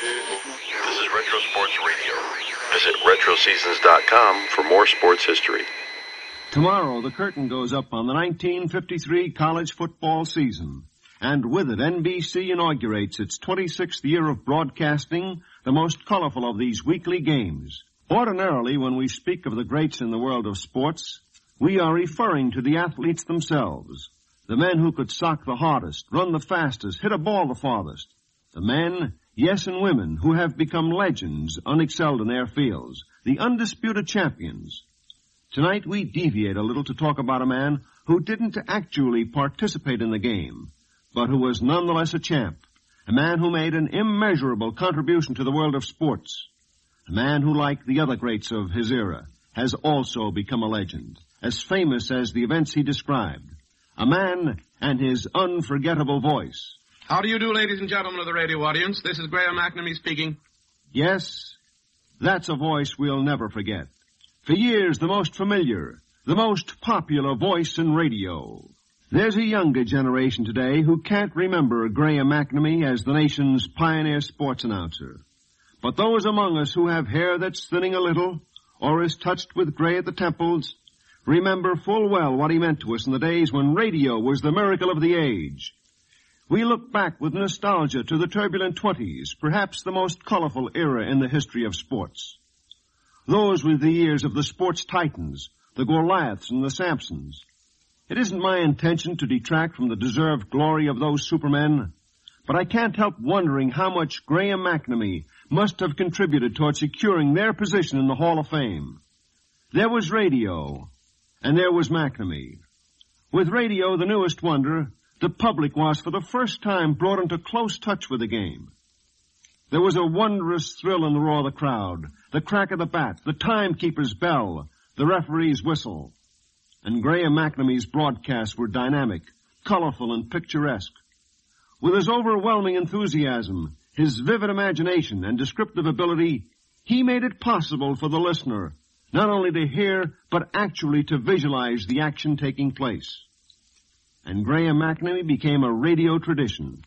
This is Retro Sports Radio. Visit RetroSeasons.com for more sports history. Tomorrow, the curtain goes up on the 1953 college football season. And with it, NBC inaugurates its 26th year of broadcasting, the most colorful of these weekly games. Ordinarily, when we speak of the greats in the world of sports, we are referring to the athletes themselves. The men who could sock the hardest, run the fastest, hit a ball the farthest. The men, yes, and women who have become legends, unexcelled in their fields. The undisputed champions. Tonight we deviate a little to talk about a man who didn't actually participate in the game, but who was nonetheless a champ. A man who made an immeasurable contribution to the world of sports. A man who, like the other greats of his era, has also become a legend, as famous as the events he described. A man and his unforgettable voice. How do you do, ladies and gentlemen of the radio audience? This is Graham McNamee speaking. Yes, that's a voice we'll never forget. For years, the most familiar, the most popular voice in radio. There's a younger generation today who can't remember Graham McNamee as the nation's pioneer sports announcer. But those among us who have hair that's thinning a little, or is touched with gray at the temples, remember full well what he meant to us in the days when radio was the miracle of the age. We look back with nostalgia to the turbulent twenties, perhaps the most colorful era in the history of sports. Those were the years of the sports titans, the Goliaths and the Samsons. It isn't my intention to detract from the deserved glory of those supermen, but I can't help wondering how much Graham McNamee must have contributed toward securing their position in the Hall of Fame. There was radio, and there was McNamee. With radio, the newest wonder, the public was for the first time brought into close touch with the game. There was a wondrous thrill in the roar of the crowd, the crack of the bat, the timekeeper's bell, the referee's whistle. And Graham McNamee's broadcasts were dynamic, colorful, and picturesque. With his overwhelming enthusiasm, his vivid imagination, and descriptive ability, he made it possible for the listener not only to hear, but actually to visualize the action taking place. And Graham McNamee became a radio tradition.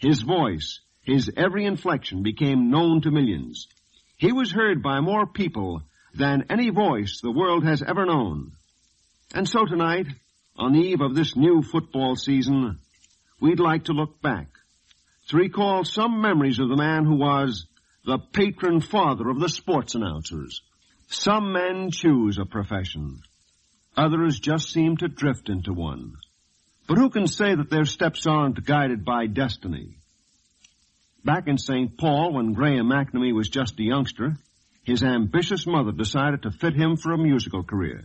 His voice, his every inflection became known to millions. He was heard by more people than any voice the world has ever known. And so tonight, on the eve of this new football season, we'd like to look back, to recall some memories of the man who was the patron father of the sports announcers. Some men choose a profession. Others just seem to drift into one. But who can say that their steps aren't guided by destiny? Back in St. Paul, when Graham McNamee was just a youngster, his ambitious mother decided to fit him for a musical career.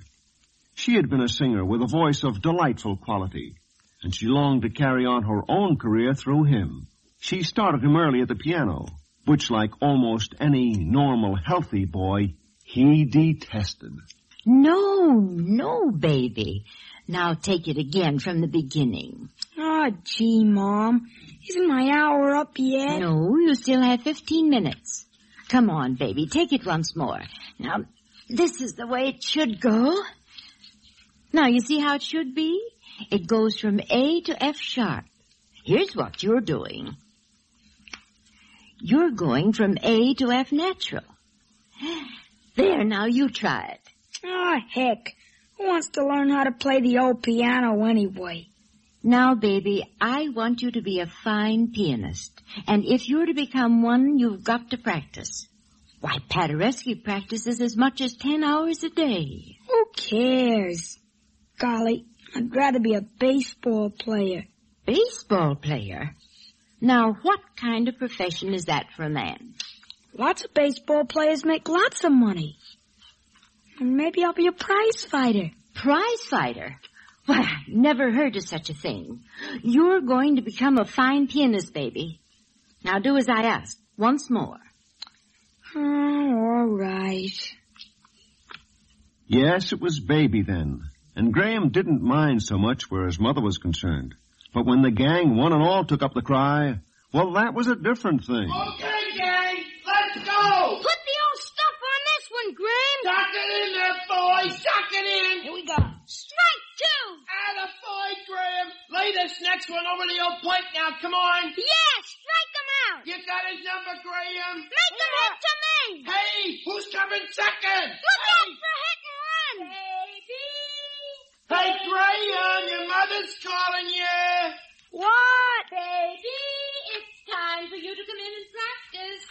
She had been a singer with a voice of delightful quality, and she longed to carry on her own career through him. She started him early at the piano, which, like almost any normal, healthy boy, he detested. No, no, baby. Now take it again from the beginning. Oh, gee, Mom. Isn't my hour up yet? No, you still have 15 minutes. Come on, baby, take it once more. Now, this is the way it should go. Now, you see how it should be? It goes from A to F sharp. Here's what you're doing. You're going from A to F natural. There, now you try it. Oh, heck. Who wants to learn how to play the old piano anyway? Now, baby, I want you to be a fine pianist. And if you're to become one, you've got to practice. Why, Paderewski practices as much as ten hours a day. Who cares? Golly, I'd rather be a baseball player. Baseball player? Now, what kind of profession is that for a man? Lots of baseball players make lots of money. And maybe I'll be a prize fighter. Prize fighter? Well, I never heard of such a thing. You're going to become a fine pianist, baby. Now do as I ask, once more. Oh, all right. Yes, it was baby then, and Graham didn't mind so much where his mother was concerned. But when the gang one and all took up the cry, well, that was a different thing. Okay, gang, let's go! Put the old stuff on this one, Graham. Suck it in there, boy! Suck it in! Here we go. Strike two. Attaboy, Graham! Lay this next one over the old plate now, come on! Yeah, strike them out. You got his number, Graham? Make him hit to me! Hey, who's coming second? Look out for hit and run! Baby! Hey, Graham, your mother's calling you. What? Baby, it's time for you to come in and practice.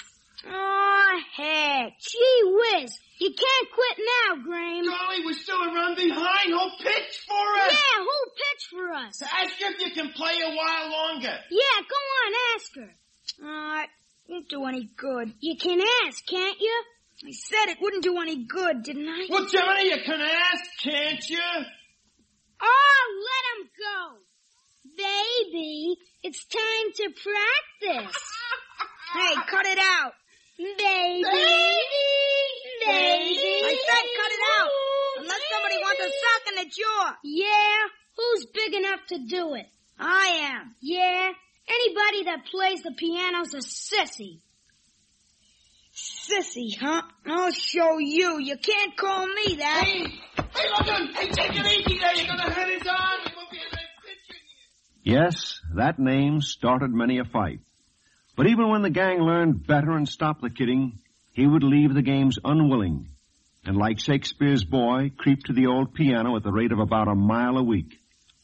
Oh, heck. Gee whiz. You can't quit now, Graham. Golly, we're still a run behind. Who'll pitch for us? Yeah, who'll pitch for us? Ask if you can play a while longer. Yeah, go on, ask her. Uh, it won't do any good. You can ask, can't you? I said it wouldn't do any good, didn't I? Well, Johnny, you can ask, can't you? Oh, let him go. Baby, it's time to practice. hey, cut it out. Baby. Baby. I said cut it out. Unless somebody wants a sock in the jaw. Yeah? Who's big enough to do it? I am. Yeah? Anybody that plays the piano's a sissy. Sissy, huh? I'll show you. You can't call me that. Hey, hey, look him. Hey, take it easy there. You're gonna hurt his arm. He won't be able to pitch. Yes, that name started many a fight. But even when the gang learned better and stopped the kidding, he would leave the games unwilling, and like Shakespeare's boy, creep to the old piano at the rate of about a mile a week,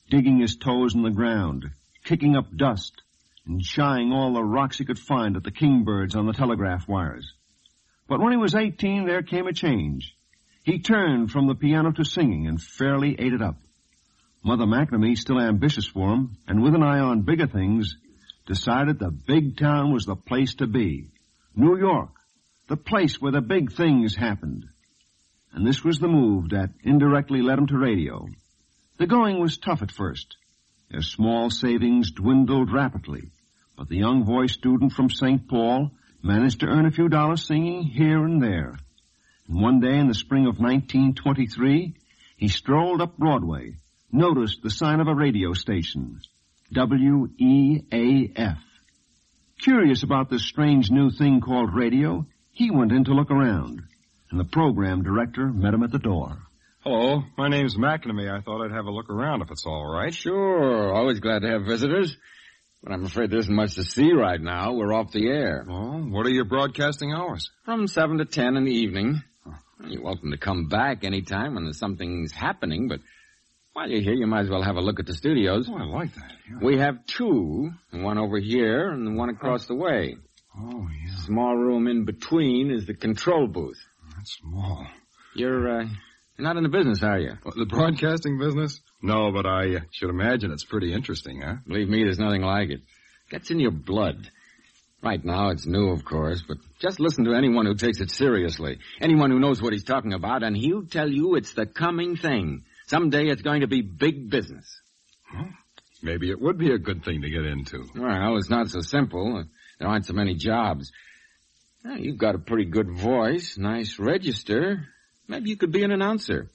digging his toes in the ground, kicking up dust, and shying all the rocks he could find at the kingbirds on the telegraph wires. But when he was 18, there came a change. He turned from the piano to singing and fairly ate it up. Mother McNamee, still ambitious for him, and with an eye on bigger things, decided the big town was the place to be. New York, the place where the big things happened. And this was the move that indirectly led him to radio. The going was tough at first. Their small savings dwindled rapidly, but the young voice student from St. Paul managed to earn a few dollars singing here and there. And one day in the spring of 1923, he strolled up Broadway, noticed the sign of a radio station, WEAF. Curious about this strange new thing called radio, he went in to look around, and the program director met him at the door. Hello, my name's McNamee. I thought I'd have a look around if it's all right. Sure, always glad to have visitors. But I'm afraid there isn't much to see right now. We're off the air. Oh, what are your broadcasting hours? From 7 to 10 in the evening. You're welcome to come back anytime when there's something's happening, but while you're here, you might as well have a look at the studios. Oh, I like that. Yeah. We have two, one over here and one across the way. Oh, yeah. Small room in between is the control booth. That's small. You're, uh, you're not in the business, are you? What, the broadcasting business? No, but I should imagine it's pretty interesting, huh? Believe me, there's nothing like it. Gets in your blood. Right now, it's new, of course, but just listen to anyone who takes it seriously. Anyone who knows what he's talking about, and he'll tell you it's the coming thing. Someday it's going to be big business. Huh? Maybe it would be a good thing to get into. Well, it's not so simple. There aren't so many jobs. Well, you've got a pretty good voice, nice register. Maybe you could be an announcer.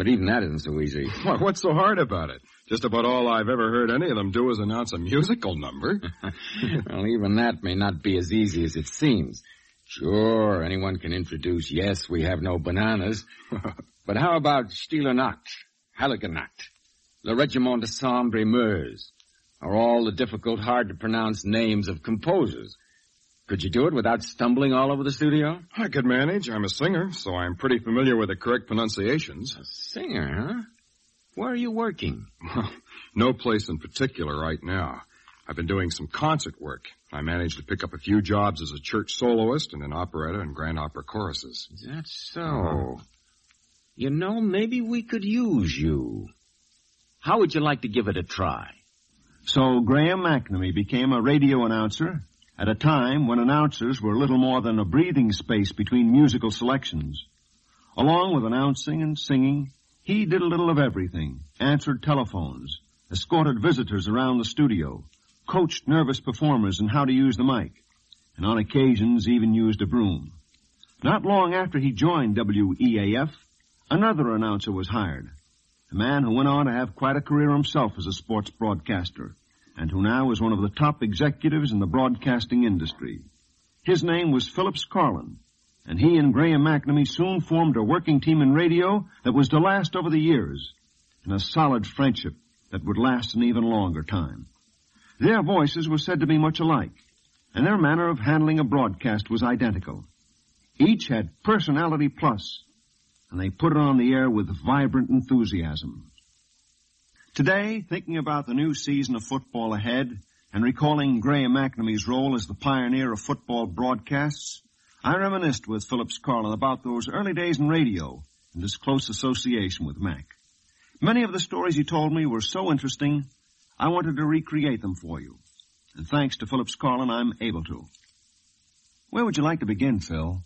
But even that isn't so easy. Why, what's so hard about it? Just about all I've ever heard any of them do is announce a musical number. well, even that may not be as easy as it seems. Sure, anyone can introduce, yes, we have no bananas. but how about Stille Nacht, Heilige Nacht, Le Regiment de Sambre Meuse, or all the difficult, hard to pronounce names of composers? Could you do it without stumbling all over the studio? I could manage. I'm a singer, so I'm pretty familiar with the correct pronunciations. A singer, huh? Where are you working? no place in particular right now. I've been doing some concert work. I managed to pick up a few jobs as a church soloist and in operetta and grand opera choruses. Is that so? Oh. You know, maybe we could use you. How would you like to give it a try? So Graham McNamee became a radio announcer at a time when announcers were little more than a breathing space between musical selections. Along with announcing and singing, he did a little of everything. Answered telephones, escorted visitors around the studio, coached nervous performers in how to use the mic, and on occasions even used a broom. Not long after he joined WEAF, another announcer was hired. A man who went on to have quite a career himself as a sports broadcaster, and who now is one of the top executives in the broadcasting industry. His name was Phillips Carlin, and he and Graham McNamee soon formed a working team in radio that was to last over the years, and a solid friendship that would last an even longer time. Their voices were said to be much alike, and their manner of handling a broadcast was identical. Each had personality plus, and they put it on the air with vibrant enthusiasm. Today, thinking about the new season of football ahead and recalling Graham McNamee's role as the pioneer of football broadcasts, I reminisced with Phillips Carlin about those early days in radio and his close association with Mac. Many of the stories he told me were so interesting, I wanted to recreate them for you. And thanks to Phillips Carlin, I'm able to. Where would you like to begin, Phil?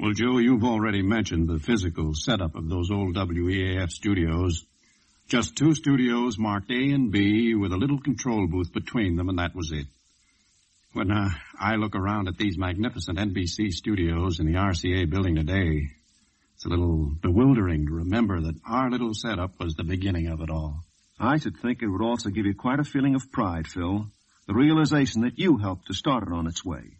Well, Joe, you've already mentioned the physical setup of those old WEAF studios. Just two studios marked A and B with a little control booth between them, and that was it. When uh, I look around at these magnificent NBC studios in the RCA building today, it's a little bewildering to remember that our little setup was the beginning of it all. I should think it would also give you quite a feeling of pride, Phil. The realization that you helped to start it on its way.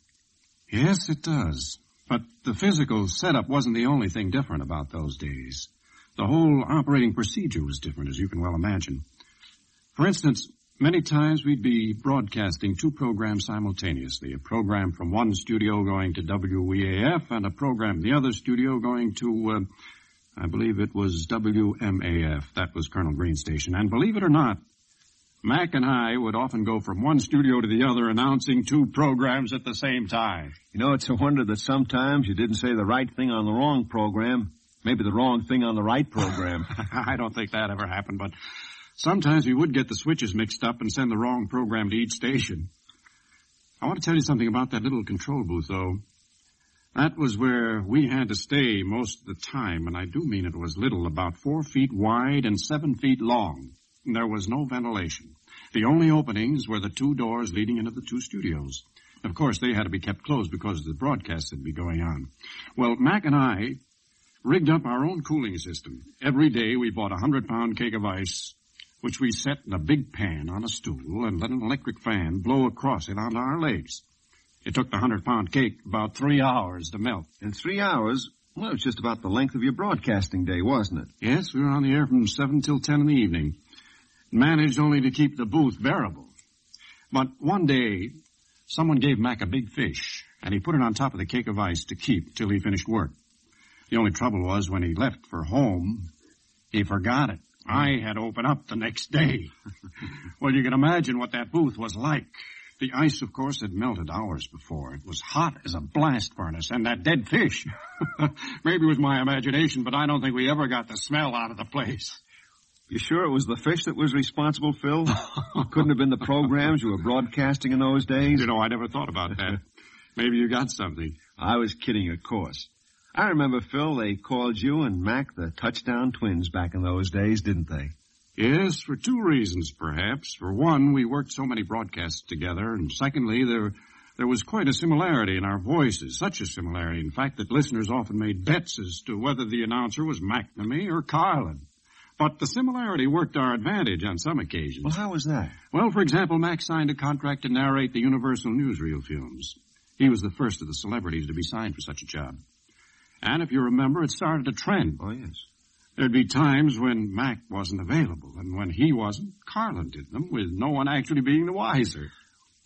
Yes, it does. But the physical setup wasn't the only thing different about those days. The whole operating procedure was different, as you can well imagine. For instance, many times we'd be broadcasting two programs simultaneously. A program from one studio going to WEAF and a program the other studio going to, uh, I believe it was WMAF. That was Colonel Green's station. And believe it or not, Mac and I would often go from one studio to the other announcing two programs at the same time. You know, it's a wonder that sometimes you didn't say the right thing on the wrong program. Maybe the wrong thing on the right program. I don't think that ever happened, but sometimes we would get the switches mixed up and send the wrong program to each station. I want to tell you something about that little control booth, though. That was where we had to stay most of the time, and I do mean it was little, about four feet wide and seven feet long. There was no ventilation. The only openings were the two doors leading into the two studios. Of course, they had to be kept closed because the broadcast would be going on. Well, Mac and I rigged up our own cooling system. Every day we bought a hundred pound cake of ice, which we set in a big pan on a stool and let an electric fan blow across it onto our legs. It took the hundred pound cake about three hours to melt. In three hours? Well, it was just about the length of your broadcasting day, wasn't it? Yes, we were on the air from seven till ten in the evening. Managed only to keep the booth bearable. But one day, someone gave Mac a big fish, and he put it on top of the cake of ice to keep till he finished work. The only trouble was when he left for home, he forgot it. Hmm. I had to open up the next day. well, you can imagine what that booth was like. The ice, of course, had melted hours before. It was hot as a blast furnace, and that dead fish. Maybe it was my imagination, but I don't think we ever got the smell out of the place. You sure it was the fish that was responsible, Phil? Couldn't have been the programs you were broadcasting in those days? You know, I never thought about that. Maybe you got something. I was kidding, of course. I remember, Phil, they called you and Mac the touchdown twins back in those days, didn't they? Yes, for two reasons, perhaps. For one, we worked so many broadcasts together, and secondly, there there was quite a similarity in our voices, such a similarity, in fact, that listeners often made bets as to whether the announcer was McNamee or Carlin. But the similarity worked our advantage on some occasions. Well, how was that? Well, for example, Mac signed a contract to narrate the Universal Newsreel films. He was the first of the celebrities to be signed for such a job. And if you remember, it started a trend. Oh, yes. There'd be times when Mac wasn't available, and when he wasn't, Carlin did them, with no one actually being the wiser.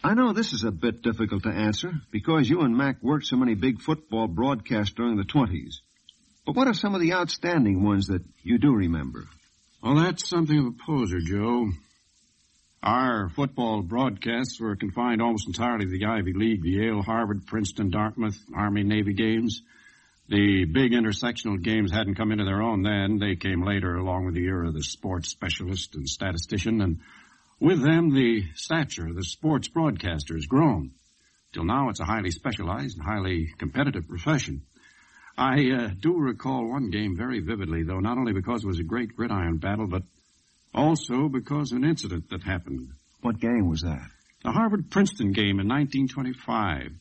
I know this is a bit difficult to answer, because you and Mac worked so many big football broadcasts during the 20s. But what are some of the outstanding ones that you do remember? Well, that's something of a poser, Joe. Our football broadcasts were confined almost entirely to the Ivy League, the Yale, Harvard, Princeton, Dartmouth, Army, Navy games. The big intersectional games hadn't come into their own then. They came later along with the era of the sports specialist and statistician, and with them the stature of the sports broadcaster has grown. Till now it's a highly specialized and highly competitive profession. I uh, do recall one game very vividly, though, not only because it was a great gridiron battle, but also because of an incident that happened. What game was that? The Harvard Princeton game in 1925.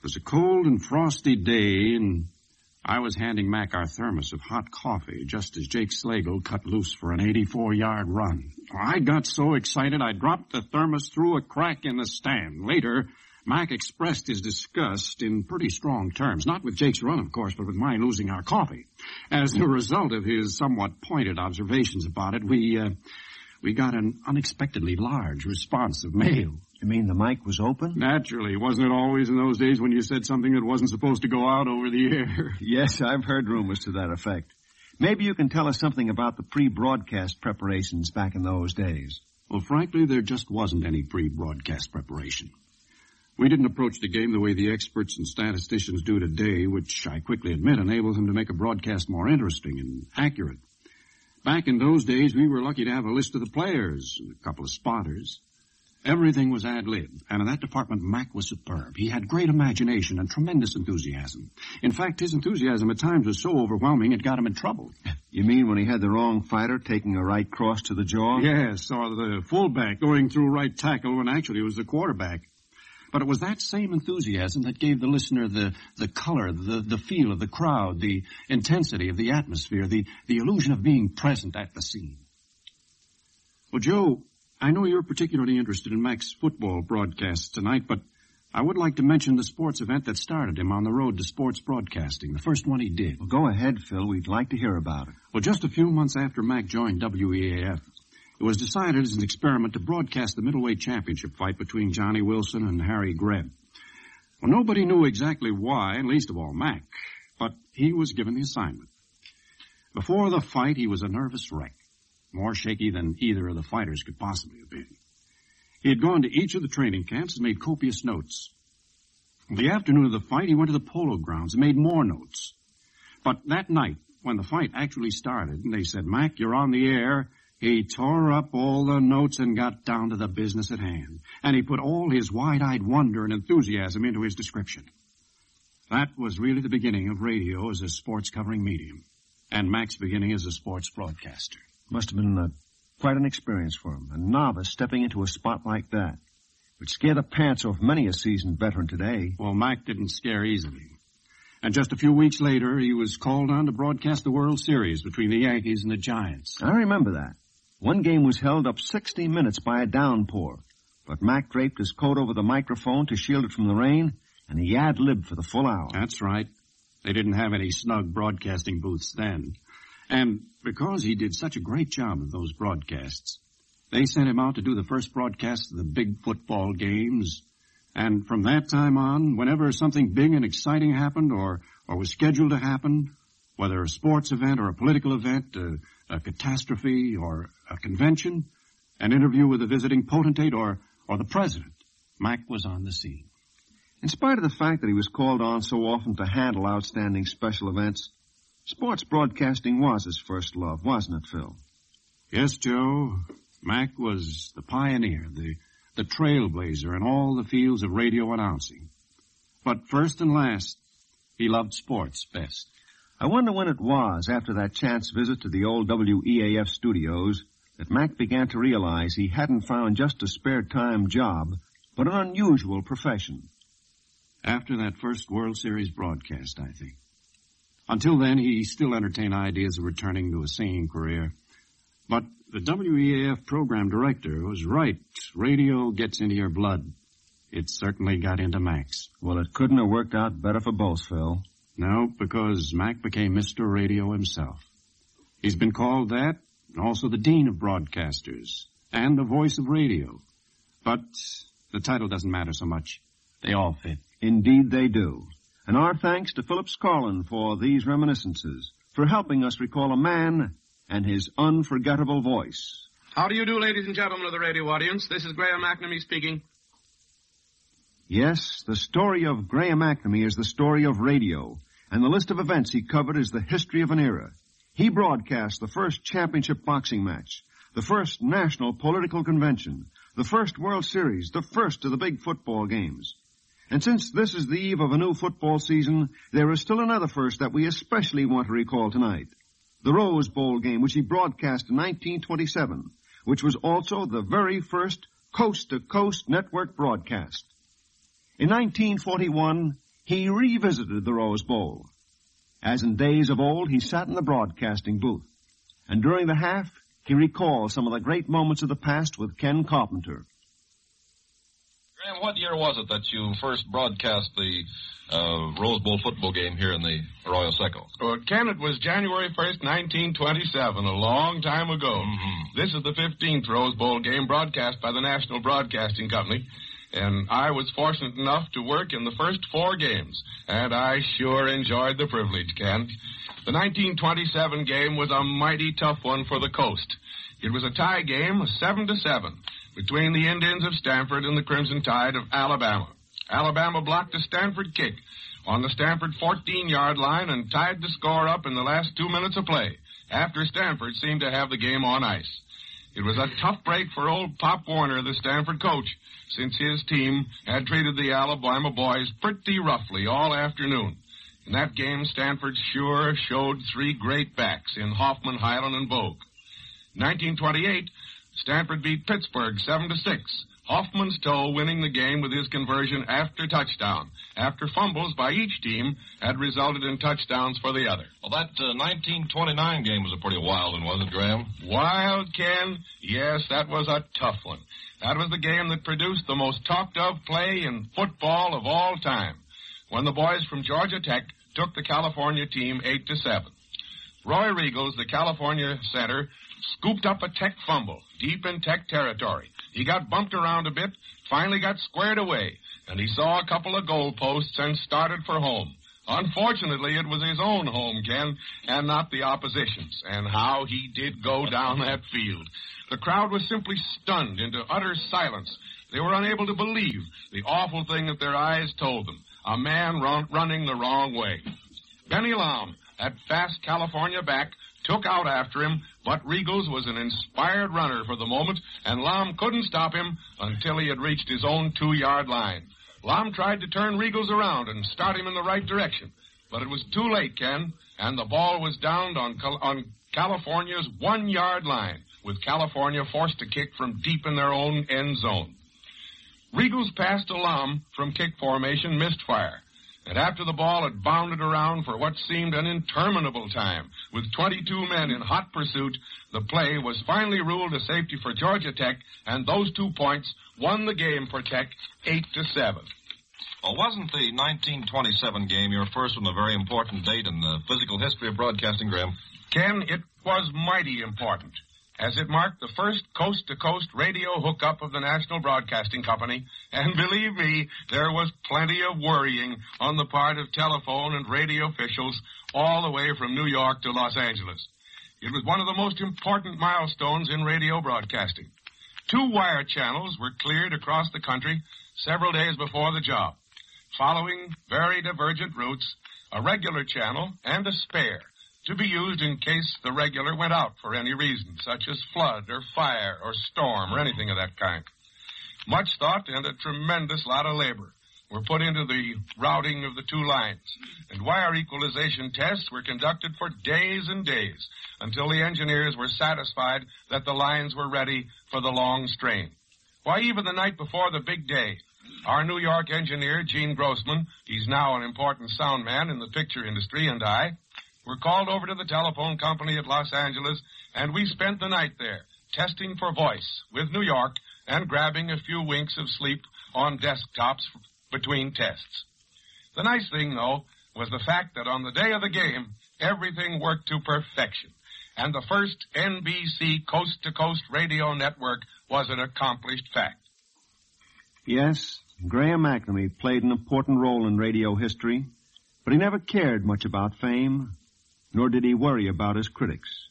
It was a cold and frosty day, and I was handing Mac our thermos of hot coffee just as Jake Slagle cut loose for an 84 yard run. I got so excited I dropped the thermos through a crack in the stand. Later, Mac expressed his disgust in pretty strong terms, not with Jake's run, of course, but with my losing our coffee. As a result of his somewhat pointed observations about it, we, uh, we got an unexpectedly large response of mail. You mean the mic was open? Naturally. Wasn't it always in those days when you said something that wasn't supposed to go out over the air? yes, I've heard rumors to that effect. Maybe you can tell us something about the pre-broadcast preparations back in those days. Well, frankly, there just wasn't any pre-broadcast preparation. We didn't approach the game the way the experts and statisticians do today, which I quickly admit enables them to make a broadcast more interesting and accurate. Back in those days, we were lucky to have a list of the players and a couple of spotters. Everything was ad lib, and in that department, Mac was superb. He had great imagination and tremendous enthusiasm. In fact, his enthusiasm at times was so overwhelming it got him in trouble. You mean when he had the wrong fighter taking a right cross to the jaw? Yes, or the fullback going through right tackle when actually it was the quarterback. But it was that same enthusiasm that gave the listener the, the color, the, the feel of the crowd, the intensity of the atmosphere, the, the illusion of being present at the scene. Well, Joe, I know you're particularly interested in Mac's football broadcasts tonight, but I would like to mention the sports event that started him on the road to sports broadcasting, the first one he did. Well, go ahead, Phil. We'd like to hear about it. Well, just a few months after Mac joined WEAF, it was decided as an experiment to broadcast the middleweight championship fight between Johnny Wilson and Harry Greb. Well, nobody knew exactly why, least of all Mac, but he was given the assignment. Before the fight, he was a nervous wreck more shaky than either of the fighters could possibly have been. He had gone to each of the training camps and made copious notes. The afternoon of the fight, he went to the polo grounds and made more notes. But that night, when the fight actually started, and they said, Mac, you're on the air, he tore up all the notes and got down to the business at hand. And he put all his wide-eyed wonder and enthusiasm into his description. That was really the beginning of radio as a sports covering medium, and Mac's beginning as a sports broadcaster. Must have been uh, quite an experience for him. A novice stepping into a spot like that. It would scare the pants off many a seasoned veteran today. Well, Mac didn't scare easily. And just a few weeks later, he was called on to broadcast the World Series between the Yankees and the Giants. I remember that. One game was held up 60 minutes by a downpour. But Mac draped his coat over the microphone to shield it from the rain, and he ad-libbed for the full hour. That's right. They didn't have any snug broadcasting booths then. And because he did such a great job of those broadcasts, they sent him out to do the first broadcast of the big football games. And from that time on, whenever something big and exciting happened or, or was scheduled to happen, whether a sports event or a political event, a, a catastrophe or a convention, an interview with a visiting potentate or, or the president, Mac was on the scene. In spite of the fact that he was called on so often to handle outstanding special events, Sports broadcasting was his first love, wasn't it, Phil? Yes, Joe. Mac was the pioneer, the, the trailblazer in all the fields of radio announcing. But first and last, he loved sports best. I wonder when it was, after that chance visit to the old WEAF studios, that Mac began to realize he hadn't found just a spare time job, but an unusual profession. After that first World Series broadcast, I think. Until then, he still entertained ideas of returning to a singing career. But the WEAF program director was right. Radio gets into your blood. It certainly got into Mac's. Well, it couldn't have worked out better for both, Phil. No, because Mac became Mr. Radio himself. He's been called that, and also the Dean of Broadcasters, and the Voice of Radio. But the title doesn't matter so much. They all fit. Indeed they do. And our thanks to Phillips Carlin for these reminiscences, for helping us recall a man and his unforgettable voice. How do you do, ladies and gentlemen of the radio audience? This is Graham McNamee speaking. Yes, the story of Graham McNamee is the story of radio, and the list of events he covered is the history of an era. He broadcast the first championship boxing match, the first national political convention, the first World Series, the first of the big football games. And since this is the eve of a new football season, there is still another first that we especially want to recall tonight. The Rose Bowl game, which he broadcast in 1927, which was also the very first coast-to-coast network broadcast. In 1941, he revisited the Rose Bowl. As in days of old, he sat in the broadcasting booth. And during the half, he recalled some of the great moments of the past with Ken Carpenter. Graham, what year was it that you first broadcast the uh, Rose Bowl football game here in the Arroyo Seco? Well, Ken, it was January 1st, 1927, a long time ago. Mm-hmm. This is the 15th Rose Bowl game broadcast by the National Broadcasting Company. and I was fortunate enough to work in the first four games, and I sure enjoyed the privilege, Ken. The 1927 game was a mighty tough one for the Coast. It was a tie game, seven to seven, between the Indians of Stanford and the Crimson Tide of Alabama. Alabama blocked a Stanford kick on the Stanford 14-yard line and tied the score up in the last two minutes of play after Stanford seemed to have the game on ice. It was a tough break for old Pop Warner, the Stanford coach, since his team had treated the Alabama boys pretty roughly all afternoon. In that game, Stanford sure showed three great backs in Hoffman, Hyland, and Bogue. 1928, Stanford beat Pittsburgh 7 to 6. Hoffman's toe winning the game with his conversion after touchdown, after fumbles by each team had resulted in touchdowns for the other. Well, that uh, 1929 game was a pretty wild one, wasn't it, Graham? Wild, Ken? Yes, that was a tough one. That was the game that produced the most talked of play in football of all time, when the boys from Georgia Tech took the California team 8 to 7. Roy Riegels, the California center, scooped up a Tech fumble deep in Tech territory. He got bumped around a bit, finally got squared away, and he saw a couple of goalposts and started for home. Unfortunately, it was his own home, Ken, and not the opposition's. And how he did go down that field. The crowd was simply stunned into utter silence. They were unable to believe the awful thing that their eyes told them. A man run, running the wrong way. Benny Lom, that fast California back, took out after him, but Riegels was an inspired runner for the moment, and Lom couldn't stop him until he had reached his own two-yard line. Lom tried to turn Riegels around and start him in the right direction, but it was too late, Ken, and the ball was downed on, on California's one-yard line, with California forced to kick from deep in their own end zone. Riegels passed to Lom from kick formation, missed fire. And after the ball had bounded around for what seemed an interminable time, with 22 men in hot pursuit, the play was finally ruled a safety for Georgia Tech, and those two points won the game for Tech 8 to 7. Well, wasn't the 1927 game your first one a very important date in the physical history of broadcasting, Graham? Ken, it was mighty important as it marked the first coast to coast radio hookup of the National Broadcasting Company. And believe me, there was plenty of worrying on the part of telephone and radio officials all the way from New York to Los Angeles. It was one of the most important milestones in radio broadcasting. Two wire channels were cleared across the country several days before the job, following very divergent routes, a regular channel and a spare to be used in case the regular went out for any reason, such as flood or fire or storm or anything of that kind. Much thought and a tremendous lot of labor were put into the routing of the two lines, and wire equalization tests were conducted for days and days until the engineers were satisfied that the lines were ready for the long strain. Why, even the night before the big day, our New York engineer, Gene Grossman, he's now an important sound man in the picture industry, and I, were called over to the telephone company at Los Angeles, and we spent the night there, testing for voice with New York and grabbing a few winks of sleep on desktops between tests. The nice thing, though, was the fact that on the day of the game, everything worked to perfection, and the first NBC Coast to Coast radio network was an accomplished fact. Yes, Graham McNamee played an important role in radio history, but he never cared much about fame nor did he worry about his critics.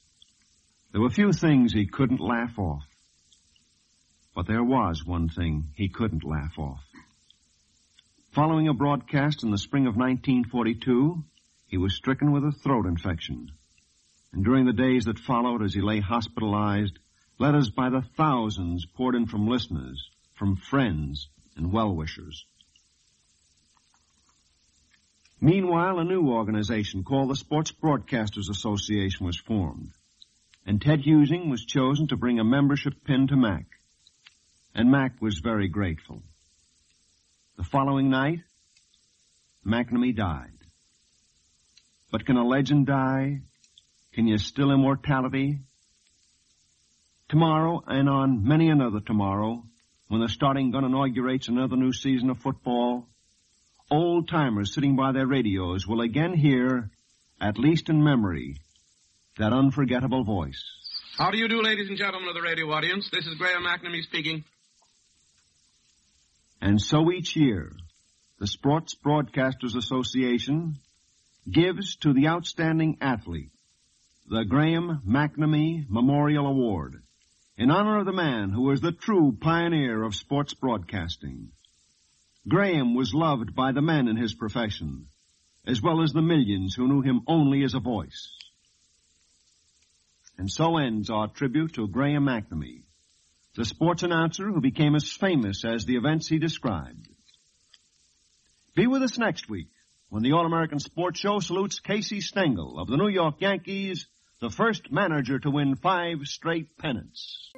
There were few things he couldn't laugh off. But there was one thing he couldn't laugh off. Following a broadcast in the spring of 1942, he was stricken with a throat infection. And during the days that followed as he lay hospitalized, letters by the thousands poured in from listeners, from friends, and well-wishers. Meanwhile, a new organization called the Sports Broadcasters Association was formed, and Ted Husing was chosen to bring a membership pin to Mac. And Mac was very grateful. The following night, McNamee died. But can a legend die? Can you still immortality? Tomorrow, and on many another tomorrow, when the starting gun inaugurates another new season of football, old timers sitting by their radios will again hear, at least in memory, that unforgettable voice. How do you do, ladies and gentlemen of the radio audience? This is Graham McNamee speaking. And so each year, the Sports Broadcasters Association gives to the outstanding athlete the Graham McNamee Memorial Award in honor of the man who was the true pioneer of sports broadcasting. Graham was loved by the men in his profession, as well as the millions who knew him only as a voice. And so ends our tribute to Graham McNamee, the sports announcer who became as famous as the events he described. Be with us next week when the All-American Sports Show salutes Casey Stengel of the New York Yankees, the first manager to win five straight pennants.